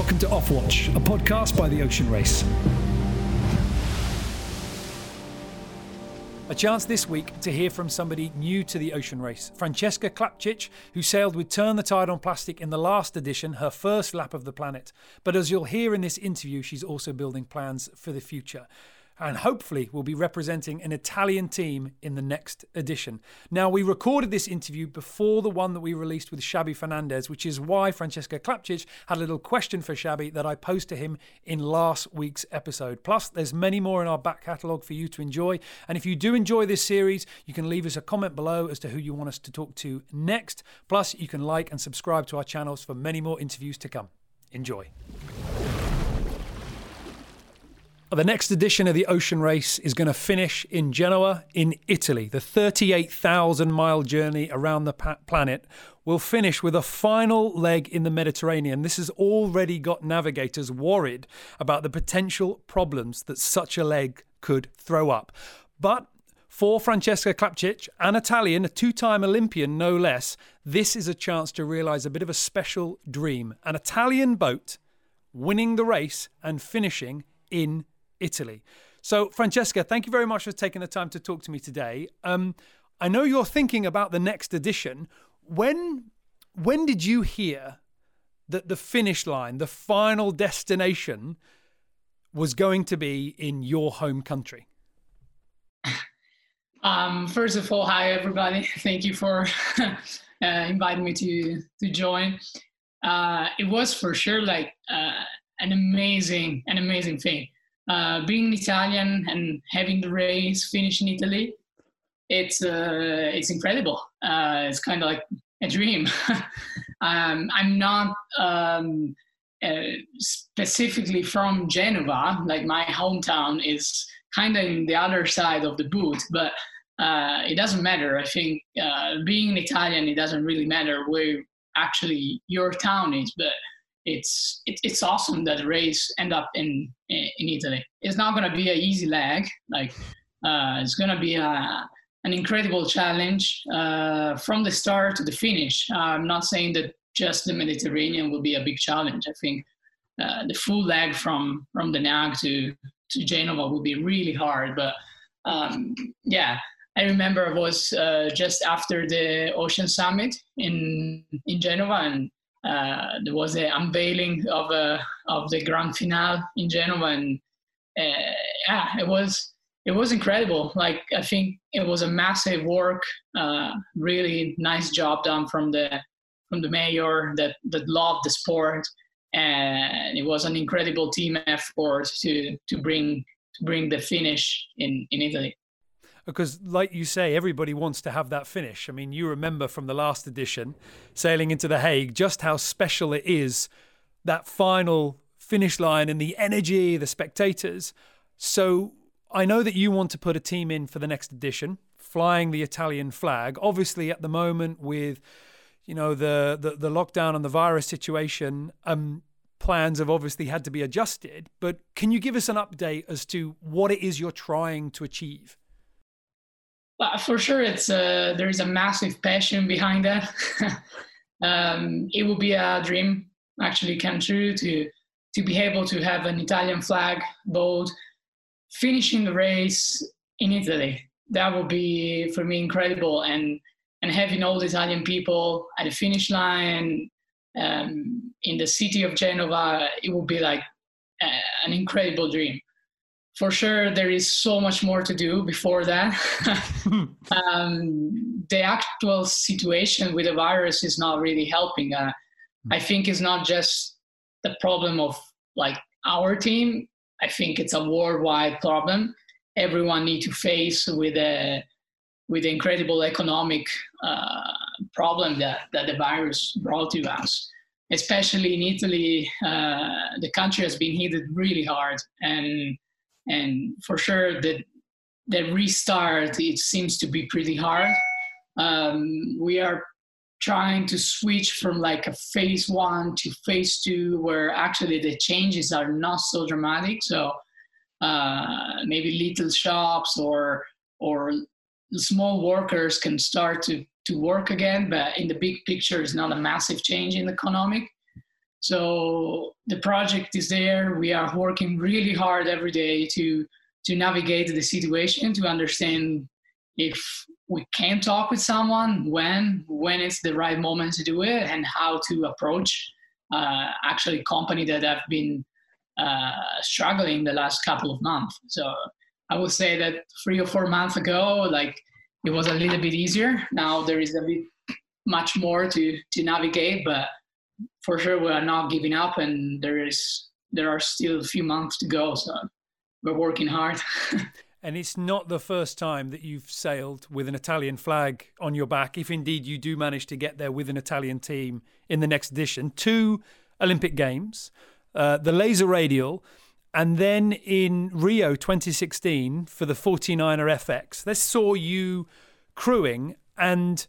Welcome to Offwatch, a podcast by the Ocean Race. A chance this week to hear from somebody new to the ocean race. Francesca Clapcich, who sailed with Turn the Tide on Plastic in the last edition, her first lap of the planet. But as you'll hear in this interview, she's also building plans for the future and hopefully will be representing an Italian team in the next edition. Now, we recorded this interview before the one that we released with Xabi Fernandez, which is why Francesca Clapcich had a little question for Xabi that I posed to him in last week's episode. Plus, there's many more in our back catalogue for you to enjoy. And if you do enjoy this series, you can leave us a comment below as to who you want us to talk to next. Plus, you can like and subscribe to our channels for many more interviews to come. Enjoy. The next edition of the Ocean Race is going to finish in Genoa, in Italy. The 38,000 mile journey around the planet will finish with a final leg in the Mediterranean. This has already got navigators worried about the potential problems that such a leg could throw up. But for Francesca Clapcich, an Italian, a two time Olympian no less, this is a chance to realise a bit of a special dream. An Italian boat winning the race and finishing in Italy. So, Francesca, thank you very much for taking the time to talk to me today. Um, I know you're thinking about the next edition. When when did you hear that the finish line, the final destination, was going to be in your home country? Um, first of all, hi everybody. Thank you for uh, inviting me to to join. Uh, it was for sure like uh, an amazing, an amazing thing uh, being Italian and having the race finish in Italy, it's uh, it's incredible. Uh, it's kind of like a dream. um, I'm not um, uh, specifically from Genova. Like my hometown is kind of in the other side of the boot, but uh, it doesn't matter. I think uh, being Italian, it doesn't really matter where actually your town is, but it's it, it's awesome that race end up in in Italy. It's not going to be an easy leg. Like uh, it's going to be a, an incredible challenge uh, from the start to the finish. I'm not saying that just the Mediterranean will be a big challenge. I think uh, the full leg from from the Hague to to Genova will be really hard. But um, yeah, I remember I was uh, just after the Ocean Summit in in Genova and there was an unveiling of a, of the grand finale in Genoa, and uh, yeah, it was it was incredible. Like I think it was a massive work, uh, really nice job done from the from the mayor that that loved the sport, and it was an incredible team effort to to bring to bring the finish in in Italy because like you say everybody wants to have that finish. I mean you remember from the last edition sailing into the hague just how special it is that final finish line and the energy the spectators. So i know that you want to put a team in for the next edition flying the italian flag obviously at the moment with you know the the, the lockdown and the virus situation um plans have obviously had to be adjusted but can you give us an update as to what it is you're trying to achieve for sure, it's uh, there is a massive passion behind that. um, it would be a dream actually come true to to be able to have an Italian flag boat finishing the race in Italy. That would be for me incredible, and and having all the Italian people at the finish line um, in the city of Genova, it would be like uh, an incredible dream for sure there is so much more to do before that. Um, the actual situation with the virus is not really helping. Uh, i think it's not just the problem of like our team. I think it's a worldwide problem. Everyone need to face with a with the incredible economic uh, problem that, that the virus brought to us. Especially in italy uh, the country has been hit really hard and and for sure that the restart it seems to be pretty hard. Um, we are trying to switch from like a phase one to phase two where actually the changes are not so dramatic. So uh, maybe little shops or or small workers can start to to work again but in the big picture it's not a massive change in the economic So the project is there. We are working really hard every day to to navigate the situation, to understand if we can talk with someone, when when it's the right moment to do it, and how to approach uh, actually company that have been uh, struggling the last couple of months. So I would say that three or four months ago, like it was a little bit easier. Now there is a bit much more to to navigate, but for sure we are not giving up, and there is there are still a few months to go. So we're working hard. and it's not the first time that you've sailed with an Italian flag on your back, if indeed you do manage to get there with an Italian team in the next edition. Two Olympic Games, uh, the laser radial, and then in Rio 2016 for the 49er FX. This saw you crewing, and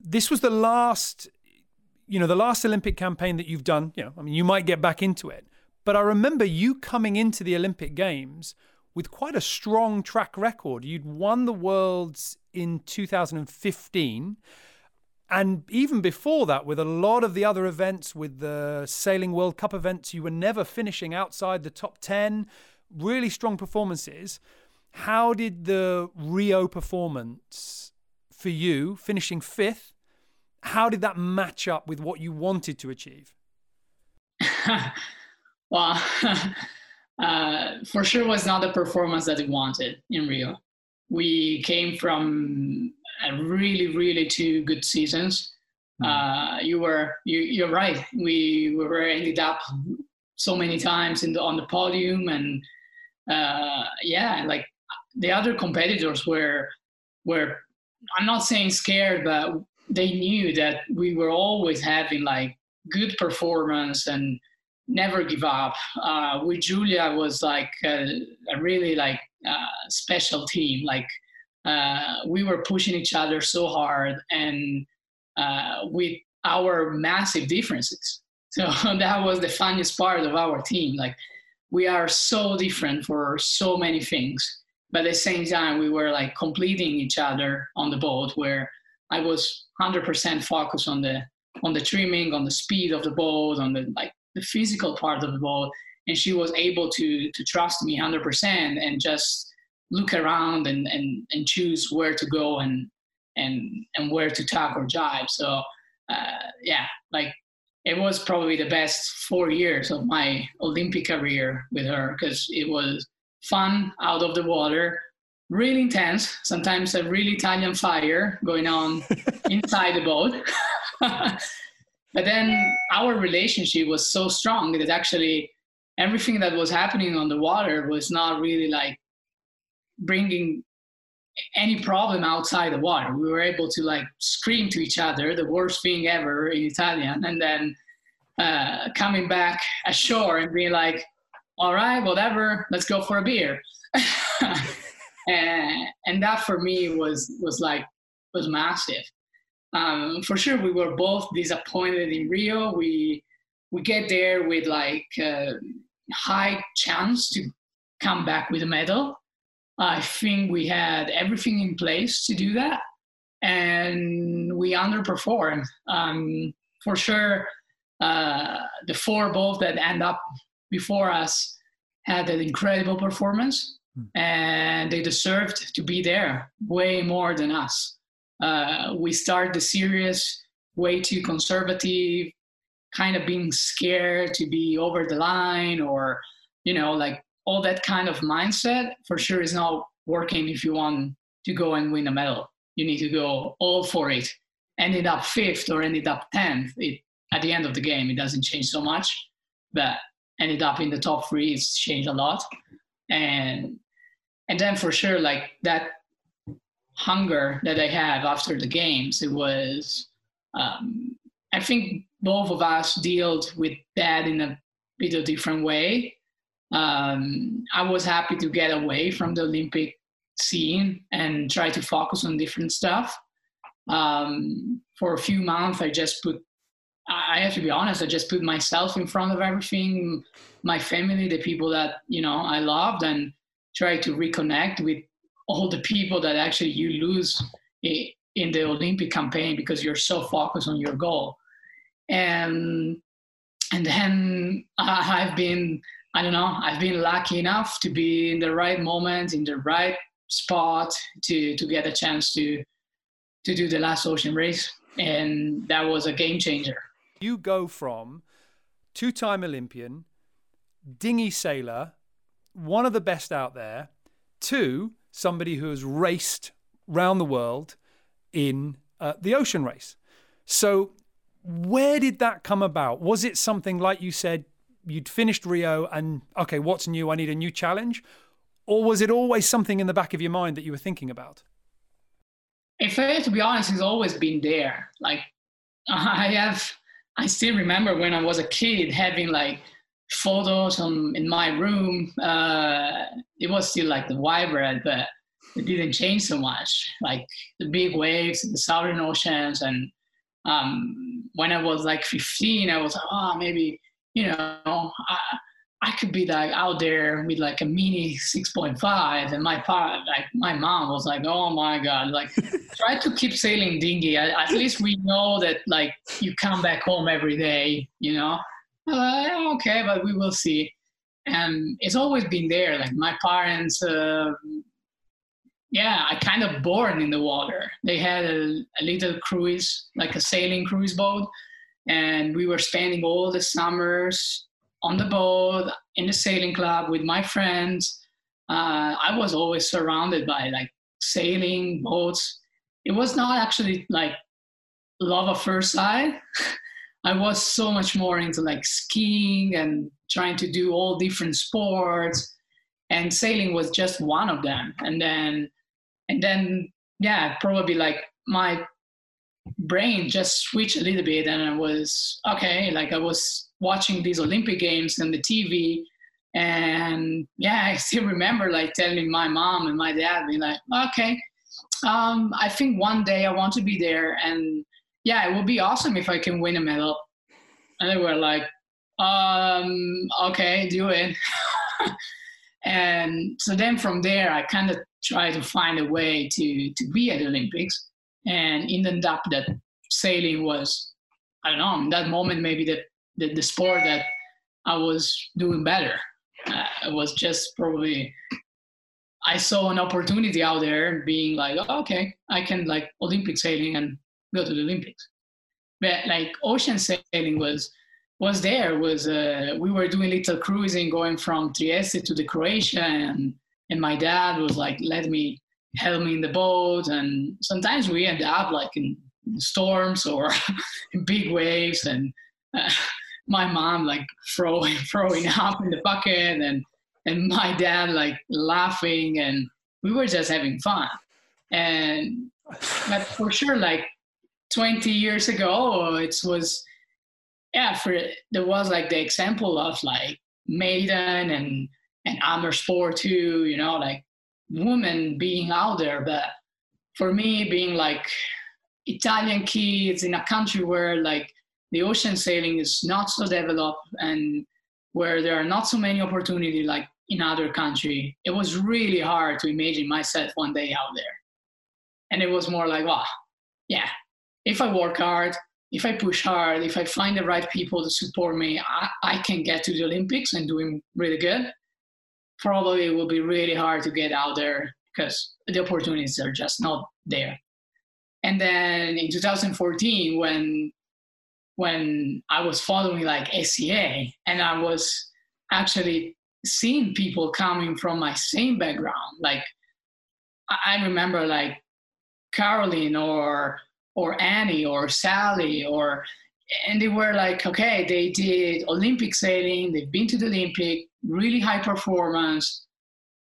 this was the last, you know, the last Olympic campaign that you've done. You know, I mean, you might get back into it, but I remember you coming into the Olympic Games with quite a strong track record. You'd won the Worlds in 2015. And even before that, with a lot of the other events, with the Sailing World Cup events, you were never finishing outside the top 10. Really strong performances. How did the Rio performance for you, finishing fifth, how did that match up with what you wanted to achieve? well, uh, for sure was not the performance that we wanted in Rio. We came from really, really two good seasons. Hmm. Uh, you were you, you're right. We, we were ended up so many times in the on the podium, and uh, yeah, like the other competitors were were. I'm not saying scared, but they knew that we were always having like good performance and never give up. Uh, with Julia was like a, a really like uh, special team. Like uh, we were pushing each other so hard and uh, with our massive differences. So that was the funniest part of our team. Like we are so different for so many things, but at the same time we were like completing each other on the boat. Where I was 100% focused on the on the trimming, on the speed of the boat, on the like the physical part of the boat, and she was able to to trust me 100% and just look around and, and, and choose where to go and, and, and where to tuck or jibe. So, uh, yeah, like it was probably the best four years of my Olympic career with her because it was fun out of the water, really intense, sometimes a really Italian fire going on inside the boat. but then our relationship was so strong that actually everything that was happening on the water was not really like bringing any problem outside the water. We were able to like scream to each other, the worst thing ever in Italian, and then uh, coming back ashore and being like, all right, whatever, let's go for a beer. and, and that for me was, was like, was massive. Um, for sure, we were both disappointed in Rio. We, we get there with like a high chance to come back with a medal I think we had everything in place to do that, and we underperformed. Um, for sure, uh, the four boats that end up before us had an incredible performance. And they deserved to be there way more than us. Uh, we start the series way too conservative, kind of being scared to be over the line, or you know, like all that kind of mindset for sure is not working if you want to go and win a medal. You need to go all for it. Ended up fifth or ended up tenth, it at the end of the game it doesn't change so much. But ended up in the top three, it's changed a lot. And and then for sure, like that hunger that I have after the games, it was um, I think both of us dealt with that in a bit of different way um, I was happy to get away from the Olympic scene and try to focus on different stuff. Um, for a few months, I just put, I have to be honest, I just put myself in front of everything, my family, the people that, you know, I loved and try to reconnect with all the people that actually you lose in the Olympic campaign because you're so focused on your goal. And and then I've been, I don't know, I've been lucky enough to be in the right moment, in the right spot to to get a chance to to do the last ocean race, and that was a game changer. You go from two-time Olympian, dinghy sailor, one of the best out there, to somebody who has raced round the world in uh, the ocean race. So, where did that come about? Was it something like you said, you'd finished Rio and, okay, what's new? I need a new challenge? Or was it always something in the back of your mind that you were thinking about? If I to be honest, it's always been there. Like, I have, I still remember when I was a kid having like photos on, in my room. Uh, it was still like the Whitbread, but it didn't change so much. Like the big waves, in the southern oceans, and um, when I was like 15, I was like, oh, maybe you know, I, I could be like out there with like a mini 6.5, and my part, like my mom was like, oh my god, like try to keep sailing dinghy. At least we know that like you come back home every day, you know. Uh, okay, but we will see. And it's always been there. Like my parents, uh, yeah, I kind of born in the water. They had a, a, little cruise, like a sailing cruise boat, and we were spending all the summers on the boat in the sailing club with my friends. Uh, I was always surrounded by like sailing boats. It was not actually like love at first sight. I was so much more into like skiing and trying to do all different sports, and sailing was just one of them. And then and then yeah probably like my brain just switched a little bit and i was okay like i was watching these olympic games on the tv and yeah i still remember like telling my mom and my dad being like okay um, i think one day i want to be there and yeah it would be awesome if i can win a medal. And they were like um, okay do it. And so then from there i kind of try to find a way to to be at the Olympics, and ended up that sailing was I don't know in that moment maybe the the, the sport that I was doing better. Uh, it was just probably I saw an opportunity out there, being like, oh, okay, I can like Olympic sailing and go to the Olympics. But like ocean sailing was was there was uh, we were doing little cruising going from Trieste to the Croatia and and my dad was like let me help me in the boat and sometimes we end up like in storms or in big waves and uh, my mom like throwing throwing up in the bucket and and my dad like laughing and we were just having fun and but for sure like 20 years ago it was yeah for there was like the example of like maiden and and Amer Sport too, you know, like women being out there. But for me, being like Italian kids in a country where like the ocean sailing is not so developed and where there are not so many opportunities like in other country, it was really hard to imagine myself one day out there. And it was more like, wow, yeah, if I work hard, if I push hard, if I find the right people to support me, I, I can get to the Olympics and doing really good probably it will be really hard to get out there because the opportunities are just not there. And then in 2014, when when I was following like SCA and I was actually seeing people coming from my same background, like I remember like Caroline or or Annie or Sally or and they were like, okay, they did Olympic sailing, they've been to the Olympic, really high performance,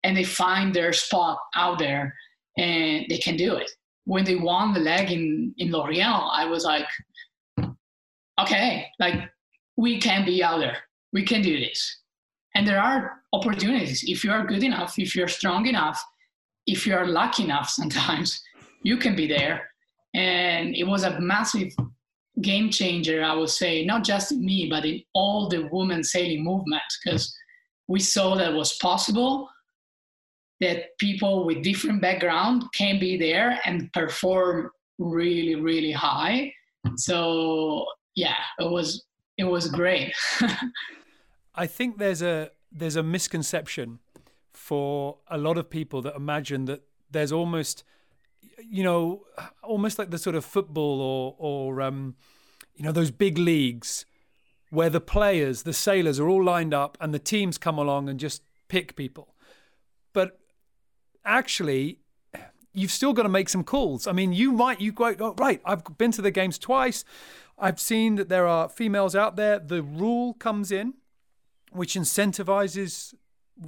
and they find their spot out there and they can do it. When they won the leg in, in Lorient, I was like, okay, like we can be out there. We can do this. And there are opportunities. If you are good enough, if you're strong enough, if you are lucky enough sometimes, you can be there. And it was a massive game changer, I would say, not just in me, but in all the women sailing movement, because we saw that was possible, that people with different background can be there and perform really, really high. So yeah, it was it was great. I think there's a there's a misconception for a lot of people that imagine that there's almost you know almost like the sort of football or or um, you know those big leagues where the players the sailors are all lined up and the teams come along and just pick people. But actually you've still got to make some calls. I mean you might you go oh, right i've been to the games twice. I've seen that there are females out there. The rule comes in which incentivizes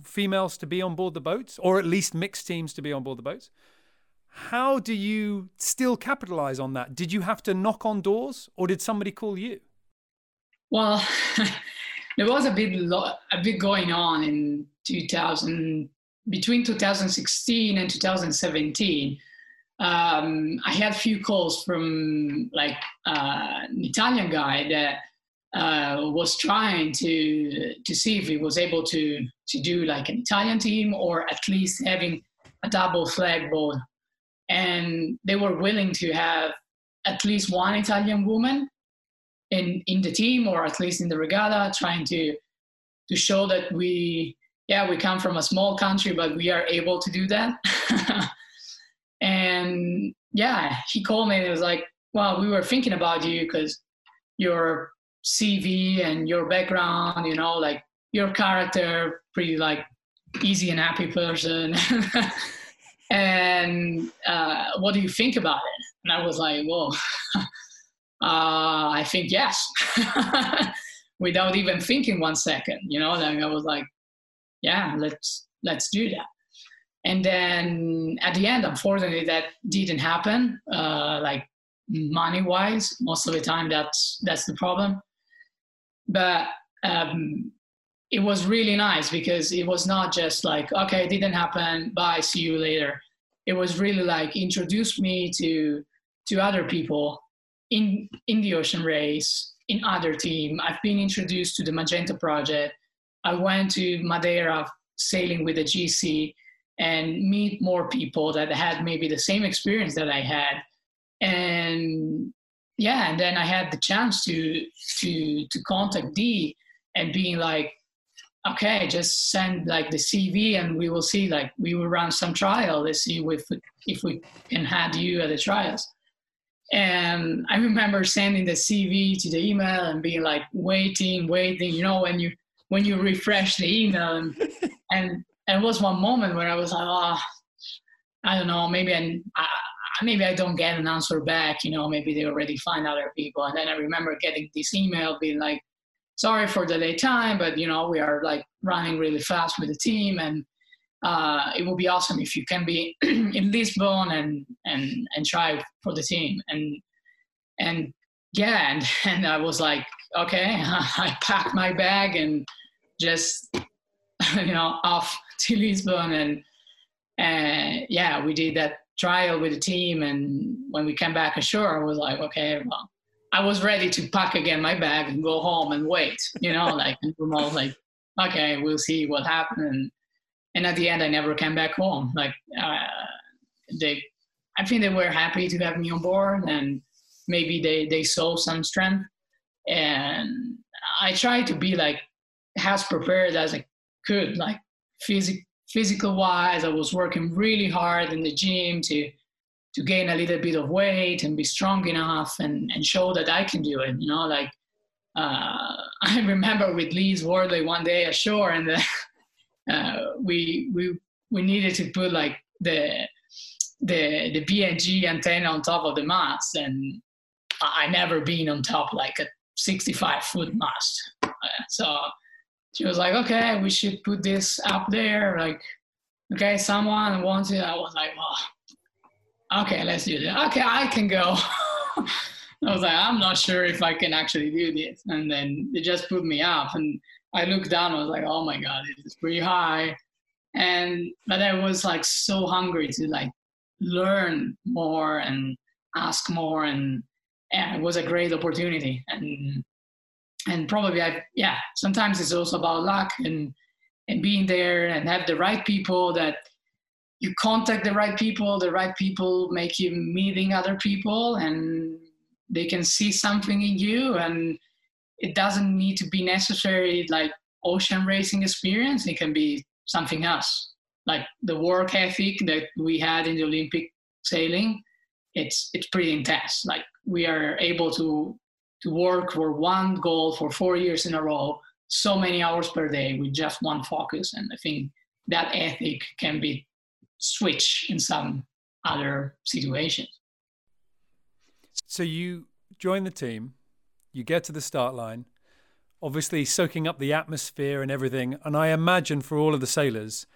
females to be on board the boats, or at least mixed teams to be on board the boats. How do you still capitalize on that? Did you have to knock on doors, or did somebody call you? Well, there was a bit lo- a bit going on in 2000 between 2016 and 2017. Um, I had a few calls from like uh, an Italian guy that uh, was trying to to see if he was able to to do like an Italian team or at least having a double flag boat, and they were willing to have at least one Italian woman in in the team or at least in the regatta, trying to to show that we yeah we come from a small country but we are able to do that. and yeah, he called me and it was like, well, we were thinking about you because you're CV and your background, you know, like your character, pretty like easy and happy person. and uh, what do you think about it? And I was like, well, uh, I think yes, without even thinking one second, you know, like I was like, yeah, let's let's do that. And then at the end, unfortunately, that didn't happen. Uh, like money wise, most of the time, that's that's the problem but um, it was really nice because it was not just like okay it didn't happen bye see you later. It was really like introduced me to to other people in in the ocean race in other team. I've been introduced to the magenta project. I went to madeira sailing with the gc and meet more people that had maybe the same experience that i had. And yeah, and then I had the chance to to to contact Dee and being like, okay, just send like the CV and we will see. Like we will run some trial. Let's see if if we can have you at the trials. And I remember sending the CV to the email and being like waiting, waiting. You know when you when you refresh the email and and and it was one moment where I was like, oh, I don't know, maybe I, maybe I don't get an answer back, you know, maybe they already find other people. And then I remember getting this email being like, sorry for the late time, but you know, we are like running really fast with the team and uh, it would be awesome if you can be in Lisbon and, and, and try for the team. And, and yeah, and, and I was like, okay, I packed my bag and just, you know, off to Lisbon and, and yeah, we did that trial with the team. And when we came back ashore, I was like, okay, well, I was ready to pack again my bag and go home and wait, you know, like, and was like, okay, we'll see what happened. And, and at the end, I never came back home. Like, uh, they, I think they were happy to have me on board and maybe they, they saw some strength. And I tried to be like as prepared as I could, like physically physical wise, I was working really hard in the gym to to gain a little bit of weight and be strong enough and, and show that I can do it. You know, like uh, I remember with Liz Wardley one day ashore, and uh, we we we needed to put like the the the B&G antenna on top of the mast, and I never been on top like a 65 foot mast. Uh, so she was like, okay, we should put this up there. Like, okay, someone wants it. I was like, well, okay, let's do that. Okay, I can go. I was like, I'm not sure if I can actually do this. And then they just put me up and I looked down, I was like, oh my God, it's pretty high. And, but I was like so hungry to like learn more and ask more. And, and it was a great opportunity. And and probably I yeah sometimes it's also about luck and and being there and have the right people that you contact the right people the right people make you meeting other people and they can see something in you and it doesn't need to be necessary like ocean racing experience. It can be something else, like the work ethic that we had in the Olympic sailing. It's it's pretty intense. Like we are able to to work for one goal for four years in a row, so many hours per day with just one focus. And I think that ethic can be switched in some other situations. So you join the team, you get to the start line, obviously soaking up the atmosphere and everything. And I imagine for all of the sailors,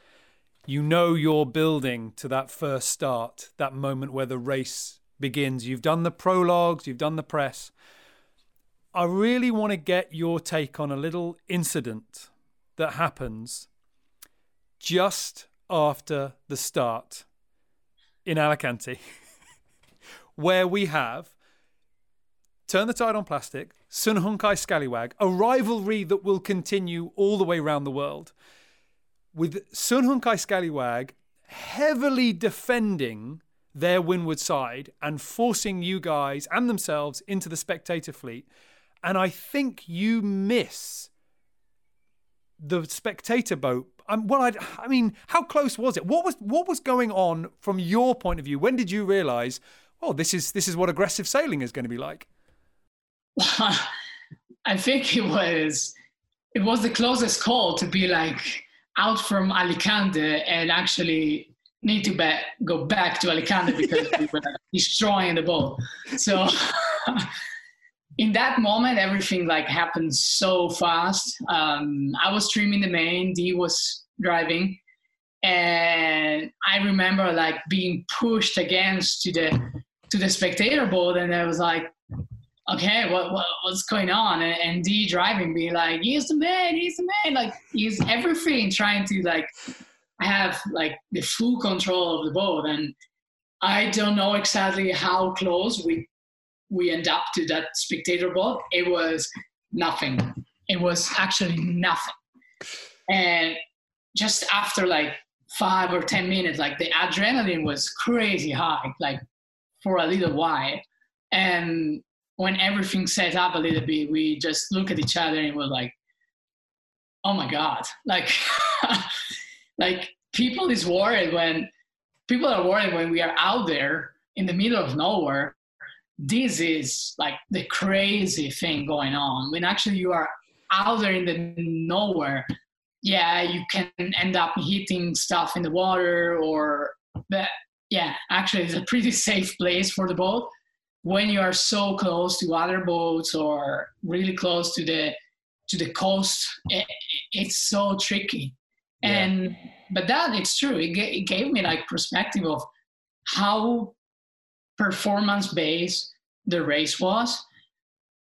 you know you're building to that first start, that moment where the race begins. You've done the prologues, you've done the press. I really want to get your take on a little incident that happens just after the start in Alicante, where we have Turn the Tide on Plastic, Sun Hung Kai Scallywag, a rivalry that will continue all the way around the world, with Sun Hung Kai Scallywag heavily defending their windward side and forcing you guys and themselves into the spectator fleet. And I think you miss the spectator boat. Um, well, I, I mean, how close was it? What was what was going on from your point of view? When did you realise? Oh, this is this is what aggressive sailing is going to be like. I think it was it was the closest call to be like out from Alicante and actually need to back, go back to Alicante because we were destroying the boat. So in that moment, everything like happened so fast. Um, I was streaming the main, Dee was driving, and I remember like being pushed against to the to the spectator boat, and I was like, okay, what, what what's going on? And, and Dee driving, being like, he's the man, he's the man, like he's everything, trying to like have like the full control of the boat. And I don't know exactly how close we we end up to that spectator boat. It was nothing. It was actually nothing. And just after like five or ten minutes, like the adrenaline was crazy high, like for a little while. And when everything set up a little bit, we just look at each other and we're like, oh my God. Like like people is worried when people are worried when we are out there in the middle of nowhere. This is like the crazy thing going on. When actually you are out there in the nowhere, yeah, you can end up hitting stuff in the water or but yeah, actually it's a pretty safe place for the boat when you are so close to other boats or really close to the to the coast it, it's so tricky yeah. and but that it's true it, it gave me like perspective of how performance based the race was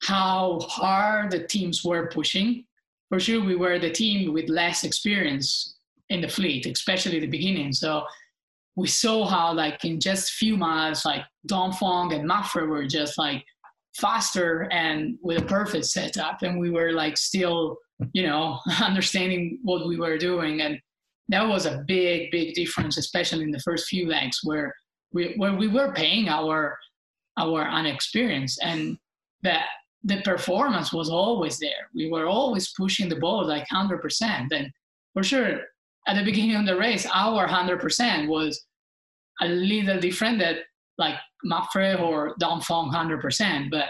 how hard the teams were pushing. For sure we were the team with less experience in the fleet especially the beginning. So we saw how like in just few miles like Dongfeng and Mapfre were just like faster and with a perfect setup. And we were like still you know understanding what we were doing. And that was a big big difference especially in the first few legs where we where we were paying our our unexperience and that the performance was always there we were always pushing the ball like 100% and for sure at the beginning of the race, our 100% was a little different that like Mapfre or Dongfeng 100%, but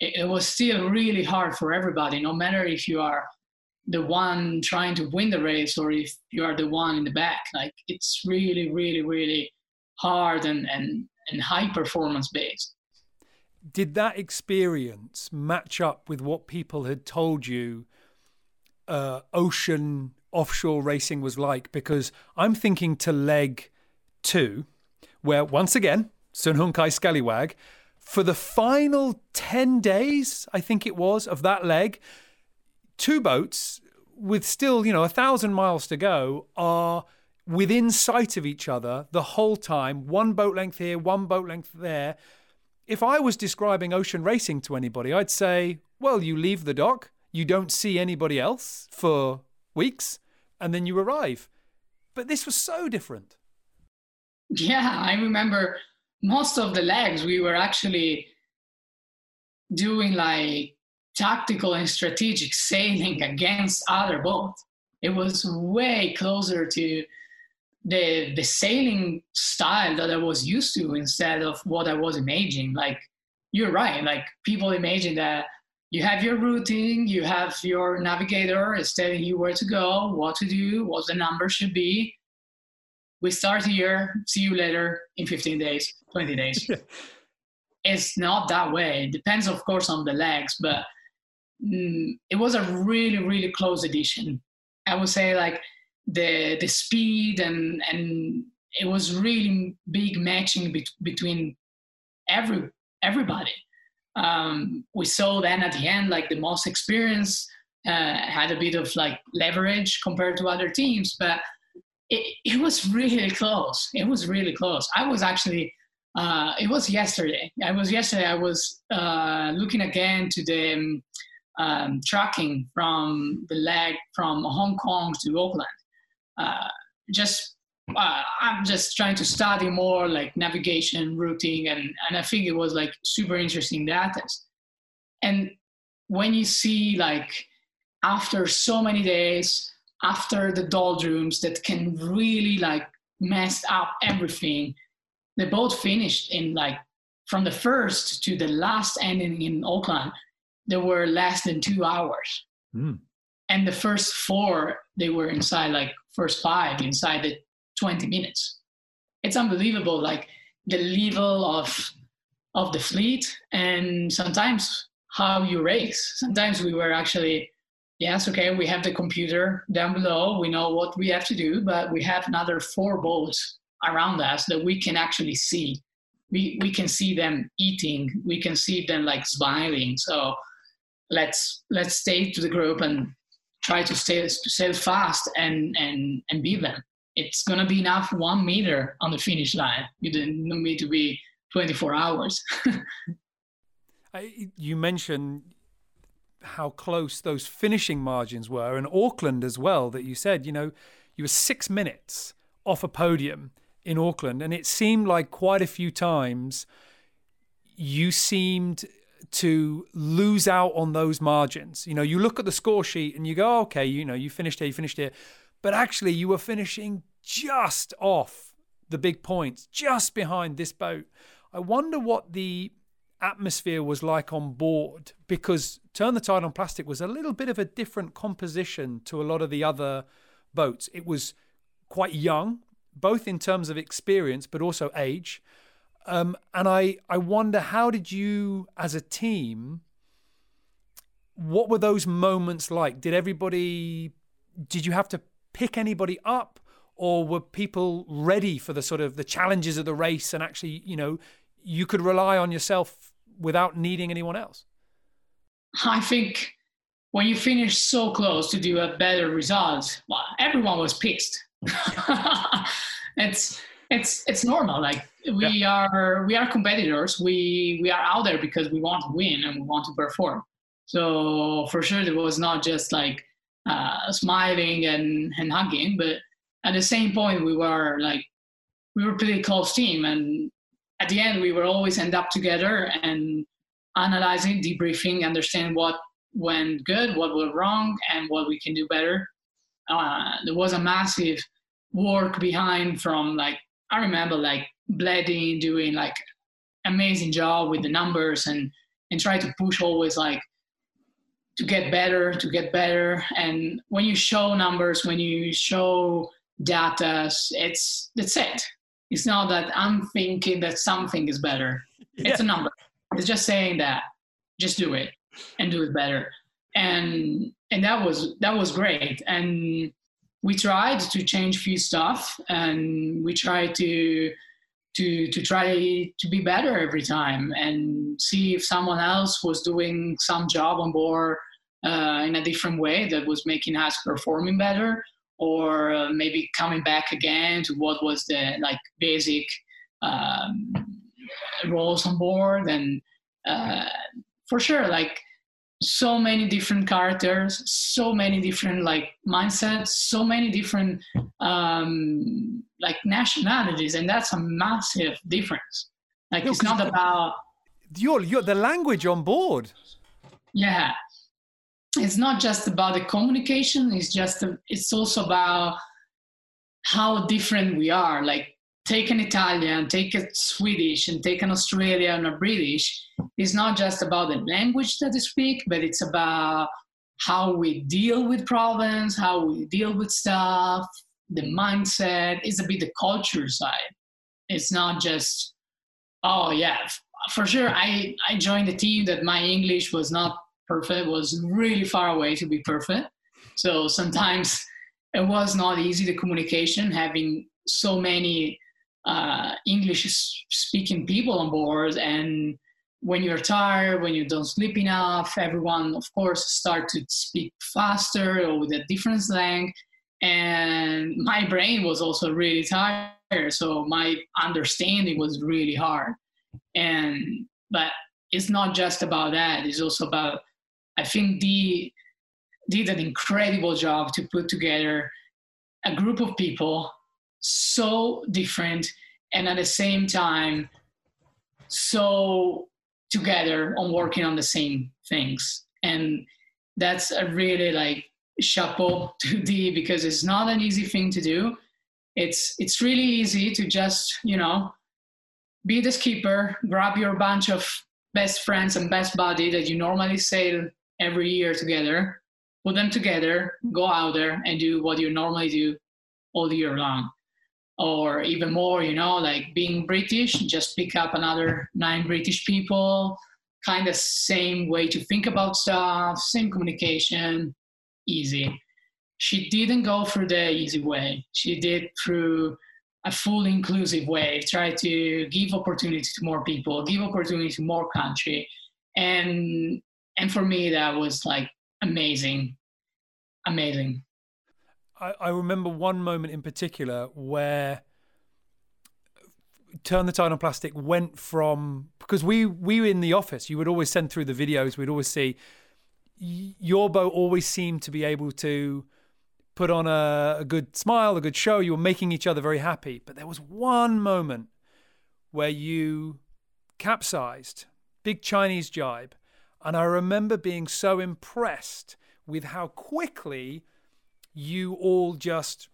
it, it was still really hard for everybody, no matter if you are the one trying to win the race or if you are the one in the back. Like it's really, really, really hard and, and, and high performance based. Did that experience match up with what people had told you uh, ocean offshore racing was like because I'm thinking to leg two, where once again, Sun Hung Kai Scallywag, for the final 10 days, I think it was, of that leg, two boats with still, you know, a thousand miles to go are within sight of each other the whole time, one boat length here, one boat length there. If I was describing ocean racing to anybody, I'd say, well, you leave the dock, you don't see anybody else for weeks, and then you arrive. But this was so different. Yeah, I remember most of the legs we were actually doing like tactical and strategic sailing against other boats. It was way closer to the the sailing style that I was used to instead of what I was imagining. Like you're right. Like people imagine that you have your routing, you have your navigator is telling you where to go, what to do, what the number should be. We start here, see you later in 15 days, 20 days. it's not that way. It depends, of course, on the legs, but mm, it was a really, really close edition. I would say like the the speed and and it was really big matching be- between every everybody. Um, we saw then at the end like the most experience uh, had a bit of like leverage compared to other teams, but it, it was really close. It was really close. I was actually uh, it was yesterday. I was yesterday. I was uh, looking again to the um, um, tracking from the leg from Hong Kong to Auckland. Uh, just uh, I'm just trying to study more like navigation, routing, and and I think it was like super interesting data. And when you see like after so many days, after the doldrums that can really like mess up everything, they both finished in like from the first to the last ending in Auckland, there were less than two hours. Mm. And the first four, they were inside like first five inside the 20 minutes. It's unbelievable, like the level of of the fleet and sometimes how you race. Sometimes we were actually, yes, okay, we have the computer down below, we know what we have to do, but we have another four boats around us that we can actually see. We we can see them eating, we can see them like smiling. So let's let's stay to the group and try to to sail fast and and and beat them it's gonna be enough one meter on the finish line. You don't need to be 24 hours. you mentioned how close those finishing margins were, and Auckland as well. That you said, you know, you were six minutes off a podium in Auckland, and it seemed like quite a few times you seemed to lose out on those margins. You know, you look at the score sheet and you go, oh, okay, you know, you finished here, you finished here but actually you were finishing just off the big points, just behind this boat. I wonder what the atmosphere was like on board because Turn the Tide on Plastic was a little bit of a different composition to a lot of the other boats. It was quite young, both in terms of experience but also age. Um, and I, I wonder how did you, as a team, what were those moments like? Did everybody, did you have to pick anybody up or were people ready for the sort of the challenges of the race and actually you know you could rely on yourself without needing anyone else i think when you finish so close to do a better result well, everyone was pissed it's it's it's normal like we yeah. are we are competitors we we are out there because we want to win and we want to perform so for sure it was not just like uh, smiling and, and hugging. But at the same point, we were like, we were pretty close team. And at the end, we were always end up together and analyzing, debriefing, understand what went good, what went wrong, and what we can do better. Uh, there was a massive work behind from like, I remember like Bleddyn doing like amazing job with the numbers and, and try to push always like to get better, to get better. And when you show numbers, when you show data, it's that's it. It's not that I'm thinking that something is better. Yeah. It's a number. It's just saying that. Just do it and do it better. And and that was that was great. And we tried to change few stuff and we tried to to to try to be better every time and see if someone else was doing some job on board uh, in a different way that was making us performing better or uh, maybe coming back again to what was the like basic um, roles on board. And uh, for sure like so many different characters so many different like mindsets so many different um, like nationalities and that's a massive difference. Like it's not about your, your the language on board. Yeah. It's not just about the communication it's just it's also about how different we are. Like take an italian take a swedish and take an australian or british it's not just about the language that they speak but it's about how we deal with problems how we deal with stuff the mindset is a bit the culture side it's not just oh yeah for sure i i joined a team that my english was not perfect was really far away to be perfect. So sometimes it was not easy the communication having so many uh, English speaking people on board and when you're tired, when you don't sleep enough, everyone of course start to speak faster or with a different slang. And my brain was also really tired, so my understanding was really hard. And but it's not just about that; it's also about I think Dee did an incredible job to put together a group of people so different and at the same time so together on working on the same things and that's a really like chapeau to Dee because it's not an easy thing to do it's it's really easy to just you know be the skipper grab your bunch of best friends and best buddy that you normally sail every year together, put them together, go out there and do what you normally do all year long. Or even more, you know, like being British, just pick up another nine British people, kind of same way to think about stuff, same communication, easy. She didn't go through the easy way. She did through a full inclusive way, try to give opportunity to more people, give opportunity to more country. And and for me that was like amazing amazing I, I remember one moment in particular where turn the tide on plastic went from because we we were in the office you would always send through the videos we'd always see your boat always seemed to be able to put on a, a good smile a good show you were making each other very happy but there was one moment where you capsized big chinese jibe and I remember being so impressed with how quickly you all just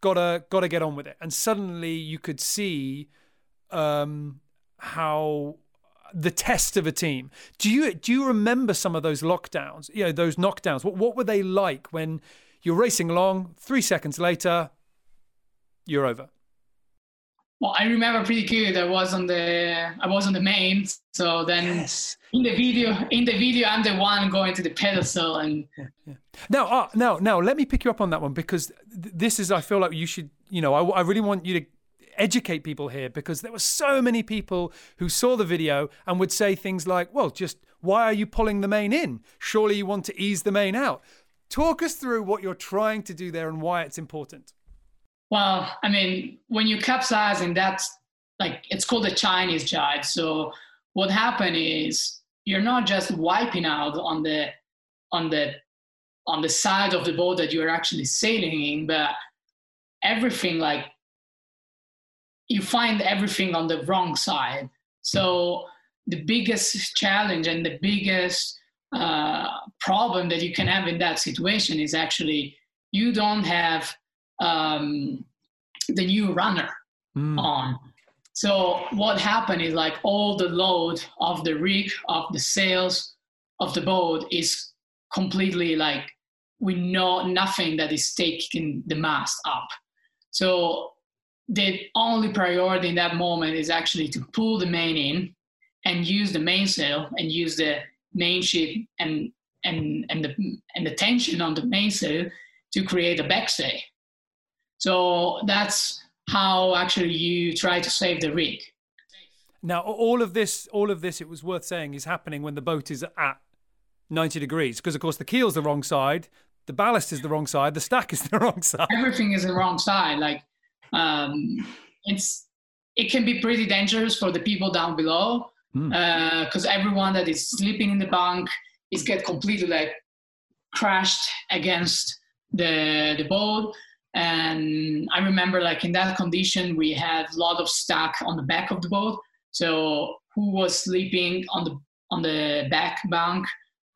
gotta gotta get on with it. And suddenly you could see um, how the test of a team. Do you do you remember some of those lockdowns? You know, those knockdowns. What what were they like when you're racing along? Three seconds later, you're over. Well, I remember pretty good. I was on the I was on the main. So then yes. in the video, in the video, I'm the one going to the pedestal and. Yeah, yeah. Now, uh, now, now, let me pick you up on that one because th- this is. I feel like you should. You know, I, I really want you to educate people here because there were so many people who saw the video and would say things like, "Well, just why are you pulling the main in? Surely you want to ease the main out." Talk us through what you're trying to do there and why it's important. Well, I mean, when you capsize, and that's like it's called a Chinese jibe. So what happened is you're not just wiping out on the on the on the side of the boat that you're actually sailing in, but everything like you find everything on the wrong side. So the biggest challenge and the biggest uh, problem that you can have in that situation is actually you don't have um, the new runner mm. on. So what happened is like all the load of the rig, of the sails, of the boat is completely like we know nothing that is taking the mast up. So the only priority in that moment is actually to pull the main in and use the mainsail and use the main ship and and and the and the tension on the mainsail to create a backstay. So that's how actually you try to save the rig. Now, all of this, all of this, it was worth saying, is happening when the boat is at 90 degrees, because of course the keel's the wrong side, the ballast is the wrong side, the stack is the wrong side. Everything is the wrong side. Like, um, it's it can be pretty dangerous for the people down below, because mm. uh, everyone that is sleeping in the bunk is get completely like crashed against the the boat and I remember like in that condition, we had a lot of stack on the back of the boat. So who was sleeping on the on the back bunk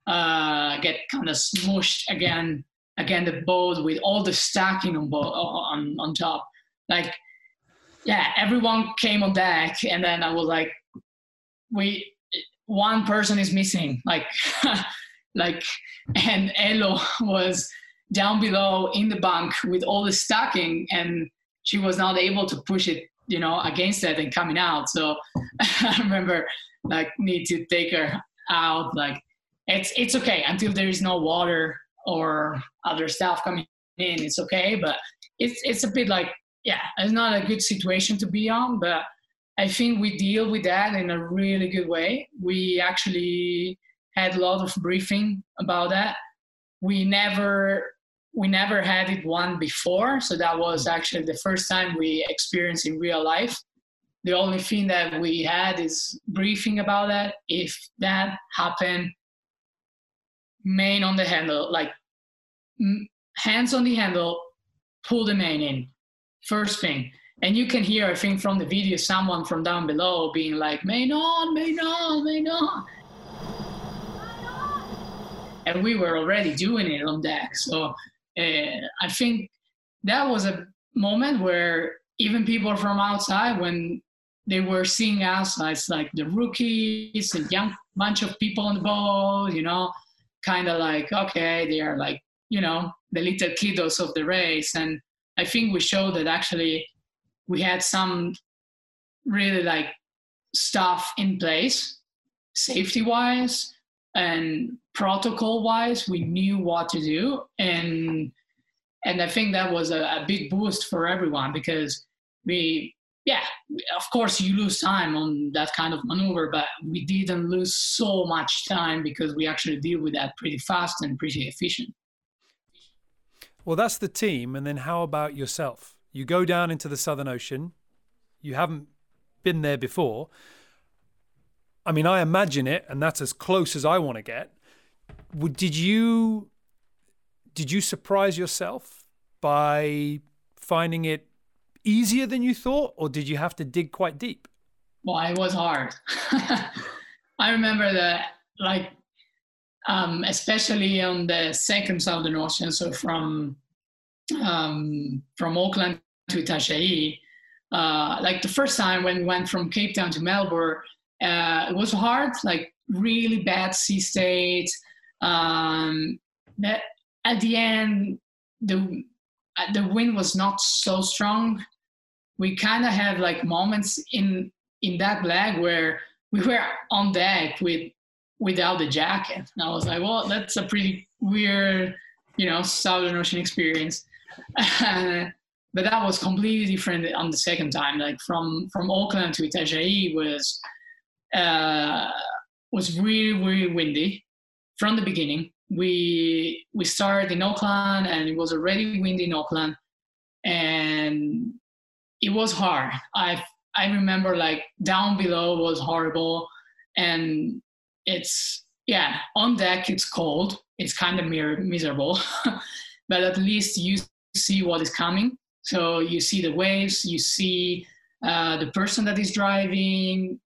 uh, get kind of smushed again again the boat with all the stacking on on on top. Like, yeah, everyone came on deck, and then I was like, we one person is missing, like, like, and Elo was down below in the bunk with all the stacking, and she was not able to push it, you know, against it and coming out. So I remember like need to take her out like it's it's okay until there is no water or other stuff coming in. It's okay, but it's it's a bit like yeah, it's not a good situation to be on, but I think we deal with that in a really good way. We actually had a lot of briefing about that. We never we never had it one before, so that was actually the first time we experienced in real life. The only thing that we had is briefing about that. If that happened, main on the handle, like hands on the handle, pull the main in. First thing. And you can hear, I think, from the video, someone from down below being like, main on, main on, main on. And we were already doing it on deck. So uh, I think that was a moment where even people from outside, when they were seeing us as like the rookies, a young bunch of people on the boat, you know, kind of like okay they are like you know the little kiddos of the race. And i think we showed that actually we had some really like stuff in place safety wise and protocol wise we knew what to do and and i think that was a, a big boost for everyone because we yeah, of course you lose time on that kind of maneuver, but we didn't lose so much time because we actually deal with that pretty fast and pretty efficient. Well, that's the team. And then how about yourself? You go down into the Southern Ocean. You haven't been there before. I mean, I imagine it, and that's as close as I want to get. Did you did you surprise yourself by finding it easier than you thought, or did you have to dig quite deep? Well, it was hard. I remember that, like, um, especially on the second Southern Ocean, so from um, from Auckland to Itajaí, uh, like the first time when we went from Cape Town to Melbourne, uh, it was hard, like really bad sea state. Um, that at the end, the the wind was not so strong we kind of had like moments in in that leg where we were on deck with without the jacket. And I was like, well, that's a pretty weird, you know, Southern Ocean experience. but that was completely different on the second time. Like from from Auckland to Itajaí was uh, was really really windy from the beginning. We we started in Auckland and it was already windy in Auckland, and it was hard. I I remember like down below was horrible, and it's yeah on deck it's cold. It's kind of miserable, but at least you see what is coming. So you see the waves, you see uh, the person that is driving.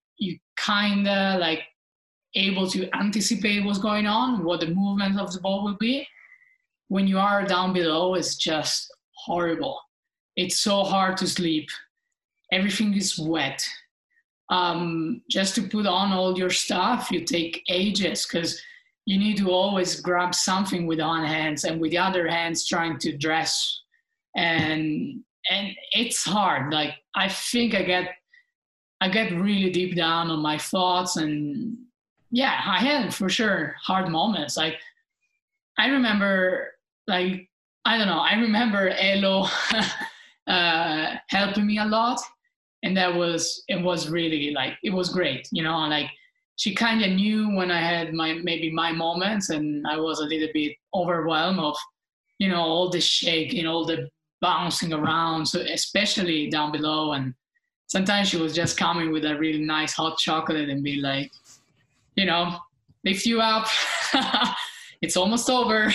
Kind of like able to anticipate what's going on, what the movement of the ball will be. When you are down below, it's just horrible it's so hard to sleep. Everything is wet. Um, just to put on all your stuff, you take ages because you need to always grab something with one hands and with the other hands trying to dress. And and it's hard. Like I think I get I get really deep down on my thoughts and yeah, I had for sure hard moments. Like I remember like I don't know, I remember Elo uh, helping me a lot, and that was it was really like it was great, you know, like she kind of knew when I had my maybe my moments, and I was a little bit overwhelmed of, you know, all the shaking, all the bouncing around, so especially down below, and sometimes she was just coming with a really nice hot chocolate and be like, you know, lift you up. it's almost over.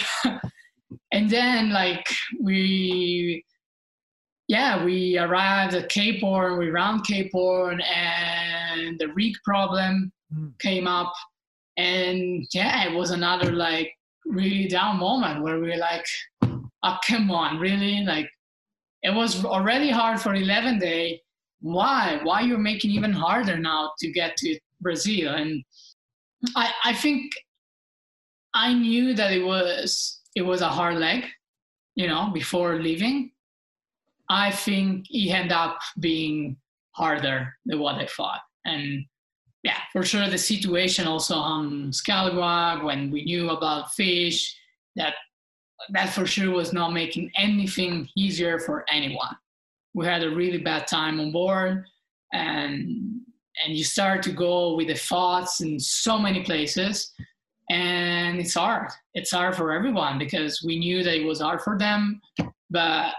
and then like we yeah, we arrived at Cape Horn, we round Cape Horn, and the rig problem mm. came up. And yeah, it was another like really down moment where we were like, oh, come on, really? Like, it was already hard for 11 day. Why? Why you're making even harder now to get to Brazil? And I, I think I knew that it was it was a hard leg, you know, before leaving. I think he ended up being harder than what I thought. And yeah, for sure the situation also on Scallywag when we knew about fish, that that for sure was not making anything easier for anyone. We had a really bad time on board and and you start to go with the thoughts in so many places and it's hard. It's hard for everyone because we knew that it was hard for them but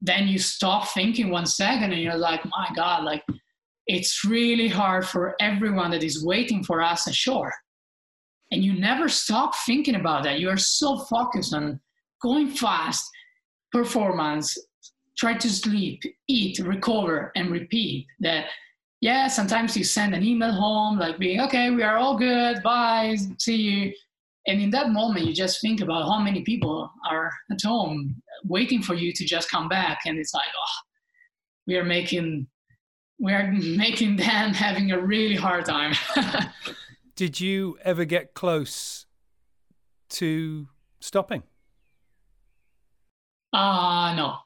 then you stop thinking one second and you're like my god like it's really hard for everyone that is waiting for us ashore. And you never stop thinking about that. You are so focused on going fast performance try to sleep eat recover and repeat that yeah, sometimes you send an email home like being, okay, we are all good, bye, see you. And in that moment, you just think about how many people are at home waiting for you to just come back. And it's like, oh, we are making, we are making them having a really hard time. Did you ever get close to stopping? Uh, no.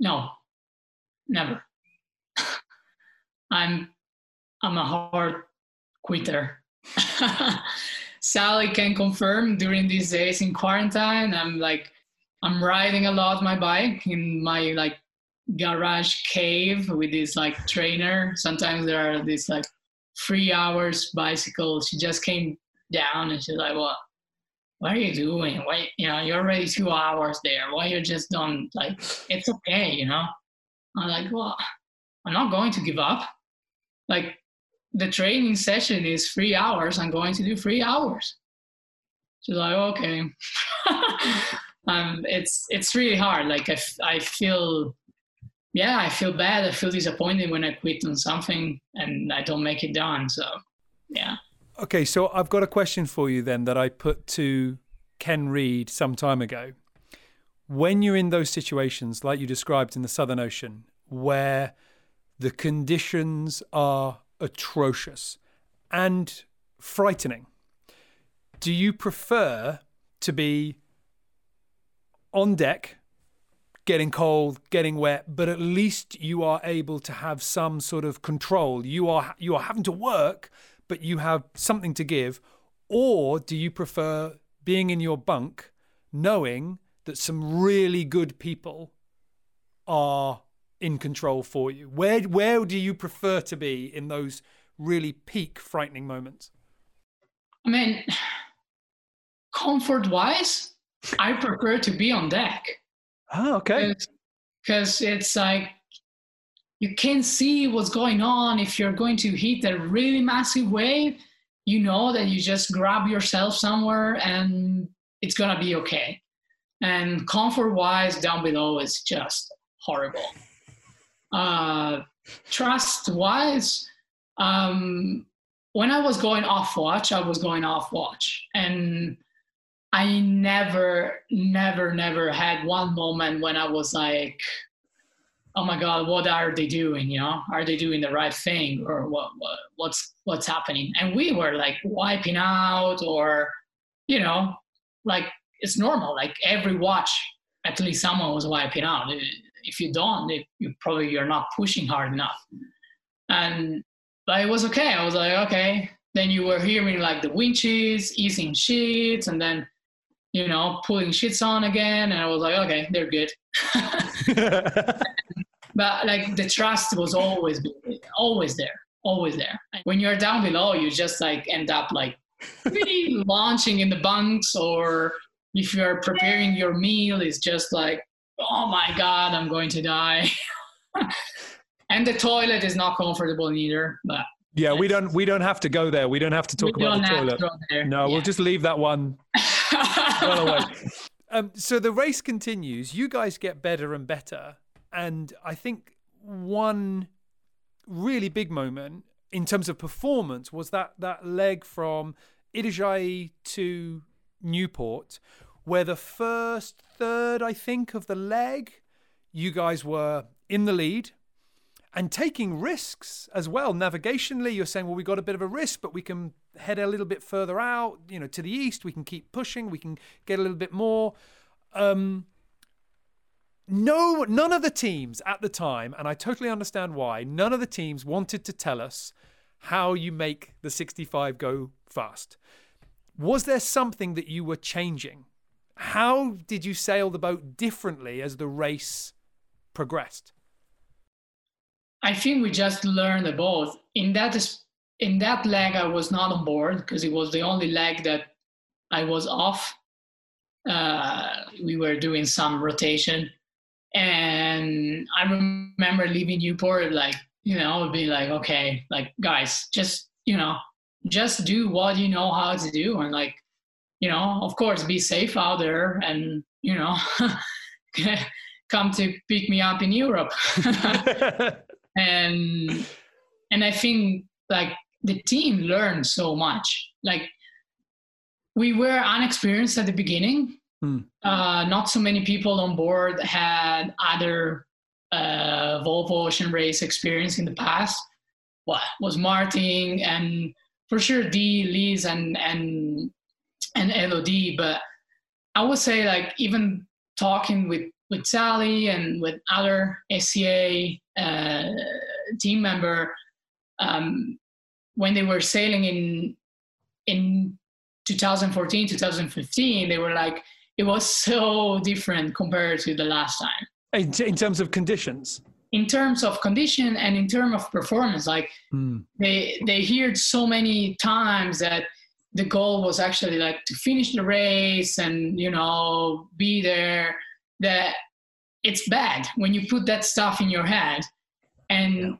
No, never. I'm I'm a hard quitter. Sally can confirm during these days in quarantine, I'm like I'm riding a lot my bike in my like garage cave with this like trainer. Sometimes there are these like three hours bicycle. She just came down and she's like, What what are you doing? Why you know, you're already two hours there. Why you just don't like it's okay, you know? I'm like, Well, I'm not going to give up like the training session is three hours. I'm going to do three hours. She's like, okay. um, it's it's really hard. Like I, I feel, yeah, I feel bad. I feel disappointed when I quit on something and I don't make it done. So, yeah. Okay, so I've got a question for you then that I put to Ken Read some time ago. When you're in those situations, like you described in the Southern Ocean, where the conditions are atrocious and frightening. Do you prefer to be on deck, getting cold, getting wet, but at least you are able to have some sort of control? You are you are having to work, but you have something to give, or do you prefer being in your bunk knowing that some really good people are in control for you? Where where do you prefer to be in those really peak frightening moments? I mean, comfort wise, I prefer to be on deck. Oh, okay. Because it's like you can see what's going on. If you're going to hit a really massive wave, you know that you just grab yourself somewhere and it's gonna be okay. And comfort wise, down below is just horrible uh, trust wise, um, when I was going off watch, I was going off watch. And I never, never, never had one moment when I was like, oh my God, what are they doing? You know, are they doing the right thing or what, what what's, what's happening? And we were like wiping out or, you know, like it's normal. Like every watch, at least someone was wiping out uh, if you don't, it, you probably you're not pushing hard enough. And but it was okay. I was like, okay. Then you were hearing like the winches, easing sheets, and then you know pulling sheets on again. And I was like, okay, they're good. but like the trust was always always there, always there. When you're down below, you just like end up like really launching in the bunks, or if you're preparing your meal, it's just like oh my god i'm going to die. And the toilet is not comfortable either but yeah we don't we don't have to go there. We don't have to talk we about the toilet. no yeah. we'll just leave that one. Well away. Um, so the race continues. You guys get better and better and i think one really big moment in terms of performance was that that leg from Itajaí to Newport, where the first third, I think, of the leg, you guys were in the lead and taking risks as well. Navigationally, you're saying, well, we got a bit of a risk, but we can head a little bit further out, you know, to the east. We can keep pushing. We can get a little bit more. Um, no, none of the teams at the time, and I totally understand why, none of the teams wanted to tell us how you make the 65 go fast. Was there something that you were changing? How did you sail the boat differently as the race progressed? I think we just learned both. In that in that leg, I was not on board because it was the only leg that I was off. Uh, we were doing some rotation, and I remember leaving Newport like you know, I would be like, okay, like guys, just you know, just do what you know how to do, and like, you know, of course, be safe out there, and you know, come to pick me up in Europe. and and I think like the team learned so much. Like we were unexperienced at the beginning. Hmm. Uh, not so many people on board had other uh, Volvo Ocean Race experience in the past. What was Martin and for sure Dee, Liz, and and and Elodie. But I would say like even talking with with Sally and with other SCA uh, team member um, when they were sailing in in 2014 2015 they were like it was so different compared to the last time in, in terms of conditions in terms of condition and in terms of performance like mm. they they heard so many times that the goal was actually like to finish the race and you know be there that it's bad when you put that stuff in your head and yeah.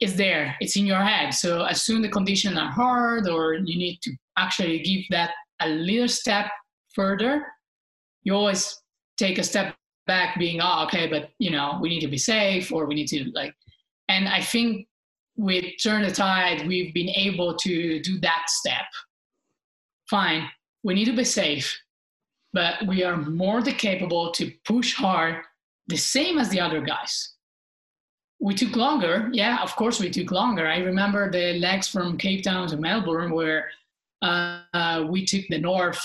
it's there it's in your head so as soon the conditions are hard or you need to actually give that a little step further you always take a step back being oh okay but you know we need to be safe or we need to like and i think with turn the tide we've been able to do that step fine we need to be safe but we are more than capable to push hard the same as the other guys. We took longer. Yeah, of course we took longer. I remember the legs from Cape Town to Melbourne where uh, we took the north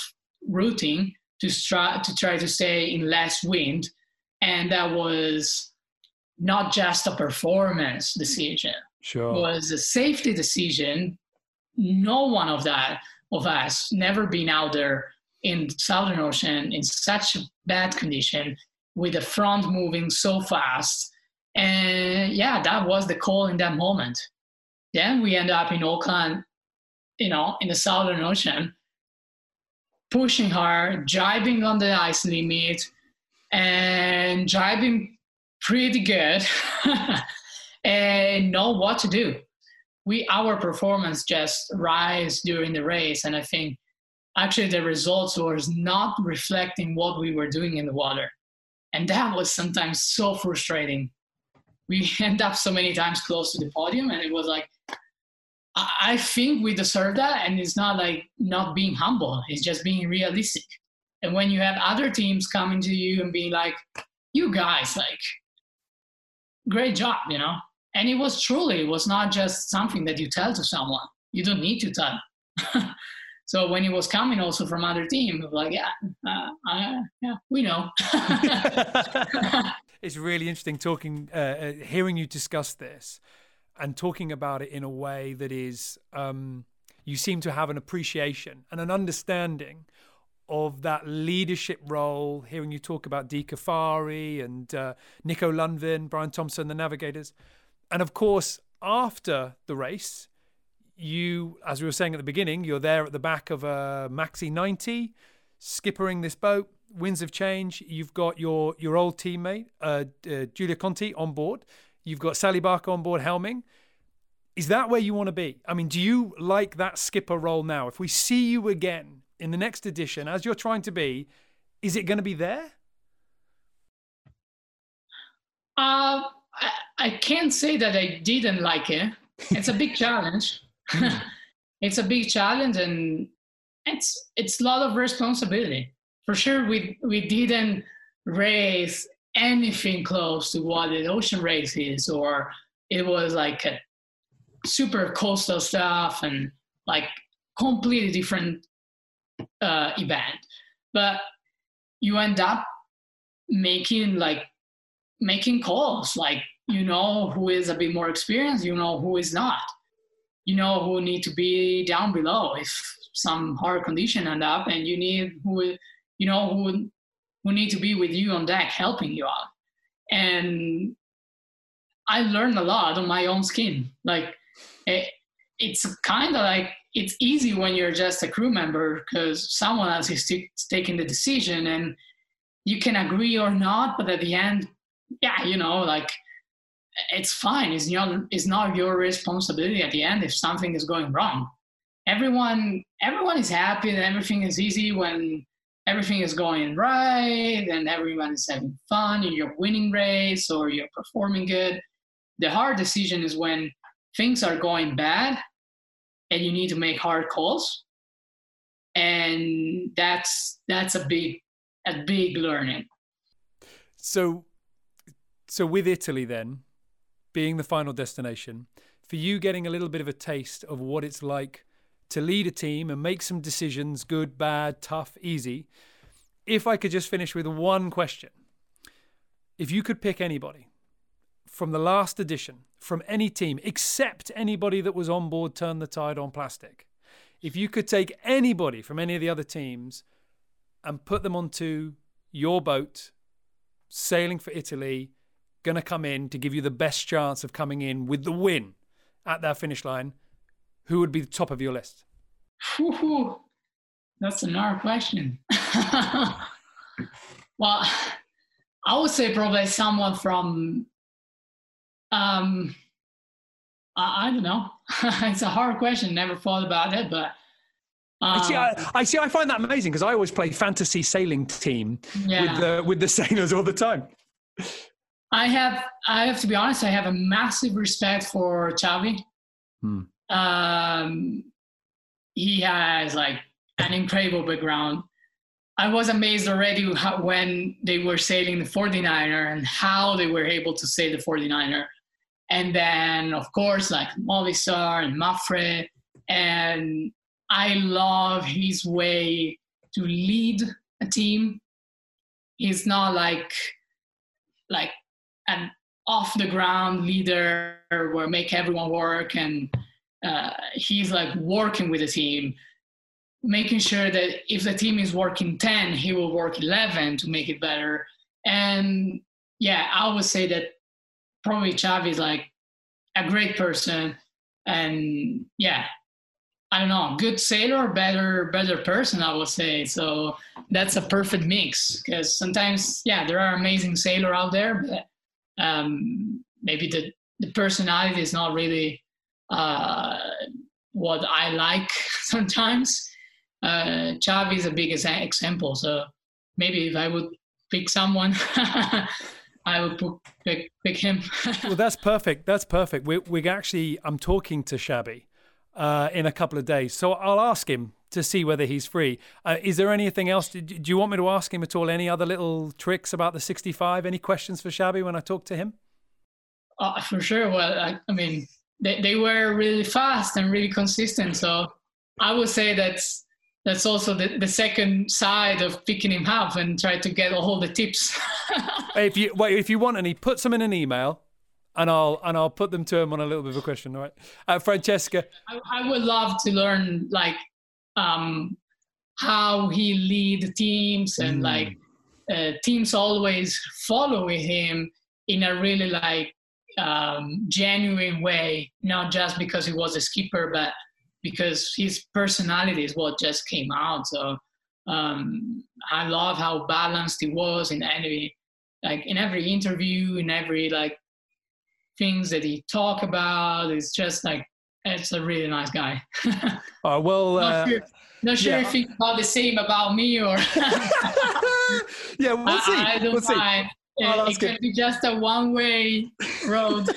routing to try to try to stay in less wind, and that was not just a performance decision. Sure, it was a safety decision. No one of that of us never been out there in Southern Ocean in such bad condition with the front moving so fast. And yeah, that was the call in that moment. Then we end up in Auckland, you know, in the Southern Ocean, pushing hard, driving on the ice limit, and driving pretty good, and know what to do. We our performance just rise during the race, and I think actually the results was not reflecting what we were doing in the water and that was sometimes so frustrating we end up so many times close to the podium and it was like i think we deserve that and it's not like not being humble it's just being realistic. And when you have other teams coming to you and being like you guys like great job you know? And it was truly it was not just something that you tell to someone. You don't need to tell. So when it was coming also from other teams, like, yeah, uh, uh, yeah, we know. it's really interesting talking, uh, uh, hearing you discuss this, and talking about it in a way that is, um, you seem to have an appreciation and an understanding of that leadership role. Hearing you talk about Dee Caffari and uh, Nico Lunven, Brian Thompson, the navigators, and of course after the race you, as we were saying at the beginning, you're there at the back of a Maxi 90, skippering this boat. Winds of change. You've got your your old teammate uh, uh, Giulia Conti on board. You've got Sally Barker on board helming. Is that where you want to be? I mean, do you like that skipper role now? If we see you again in the next edition, as you're trying to be, is it going to be there? Uh, I, I can't say that I didn't like it it's a big challenge. Hmm. it's a big challenge, and it's it's a lot of responsibility. For sure, we we didn't race anything close to what the ocean race is, or it was like a super coastal stuff and like completely different uh, event. But you end up making like making calls like you know who is a bit more experienced you know who is not you know who need to be down below if some hard condition end up and you need who you know who who need to be with you on deck helping you out. And i learned a lot on my own skin. Like it, it's kind of like it's easy when you're just a crew member because someone else is t- taking the decision and you can agree or not but at the end yeah you know like it's fine. It's not it's not your responsibility at the end if something is going wrong. Everyone everyone is happy and everything is easy when everything is going right and everyone is having fun and you're winning race or you're performing good the hard decision is when things are going bad and you need to make hard calls. And that's that's a big a big learning. So so with italy then being the final destination for you getting a little bit of a taste of what it's like to lead a team and make some decisions good bad tough easy if i could just finish with one question if you could pick anybody from the last edition from any team except anybody that was on board Turn the Tide on plastic. If you could take anybody from any of the other teams and put them onto your boat, sailing for Italy, going to come in to give you the best chance of coming in with the win at that finish line, who would be the top of your list? Whew, that's another question. well, I would say probably someone from um, I, I don't know. it's a hard question. Never thought about it, but. I see. I, I, see. I find that amazing because I always play fantasy sailing team yeah. with the with the sailors all the time. I have. I have to be honest. I have a massive respect for Xabi. Hmm. Um, he has like an incredible background. I was amazed already how, when they were sailing the 49er and how they were able to sail the 49er and then of course like Movistar and Mapfre, and I love his way to lead a team. He's not like like an off the ground leader where make everyone work and uh, he's like working with the team making sure that if the team is working 10 he will work 11 to make it better. And yeah i would say that probably Xabi is like a great person. And yeah i don't know good sailor better better person i would say. So that's a perfect mix because sometimes yeah there are amazing sailor out there but um, maybe the the personality is not really uh, what i like sometimes uh, Xabi is a big example so maybe if i would pick someone I would pick, pick him. well, that's perfect. That's perfect. We we actually I'm talking to Xabi uh, in a couple of days, so I'll ask him to see whether he's free. Uh, is there anything else? Do, do, you want me to ask him at all? Any other little tricks about the 65? Any questions for Xabi when I talk to him? Uh, for sure. Well, I, I mean, they, they were really fast and really consistent. So I would say that's that's also the, the second side of picking him up and try to get all the tips. if you wait, if you want any, put some in an email, and I'll and I'll put them to him on a little bit of a question. All right, uh, Francesca. I, I, would love to learn like um, how he lead teams and mm. like uh, teams always follow him in a really like um, genuine way, not just because he was a skipper, but because his personality is what just came out. So um, I love how balanced he was in every like in every interview, in every like things that he talk about. It's just like it's a really nice guy. uh, well, not uh, sure, not sure yeah. if he thought the same about me or. yeah, we'll see. I, I don't we'll mind. It, it could be just a one-way road.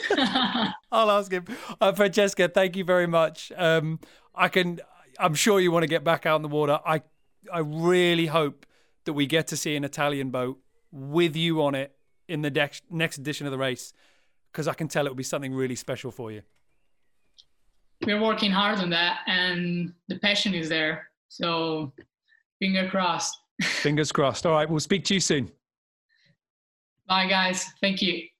I'll ask him. Uh, Francesca, thank you very much. Um, I can. I'm sure you want to get back out in the water. I, I really hope that we get to see an Italian boat with you on it in the next next edition of the race, because I can tell it will be something really special for you. We're working hard on that, and the passion is there. So, finger crossed. Fingers crossed. All right, we'll speak to you soon. Bye, guys. Thank you.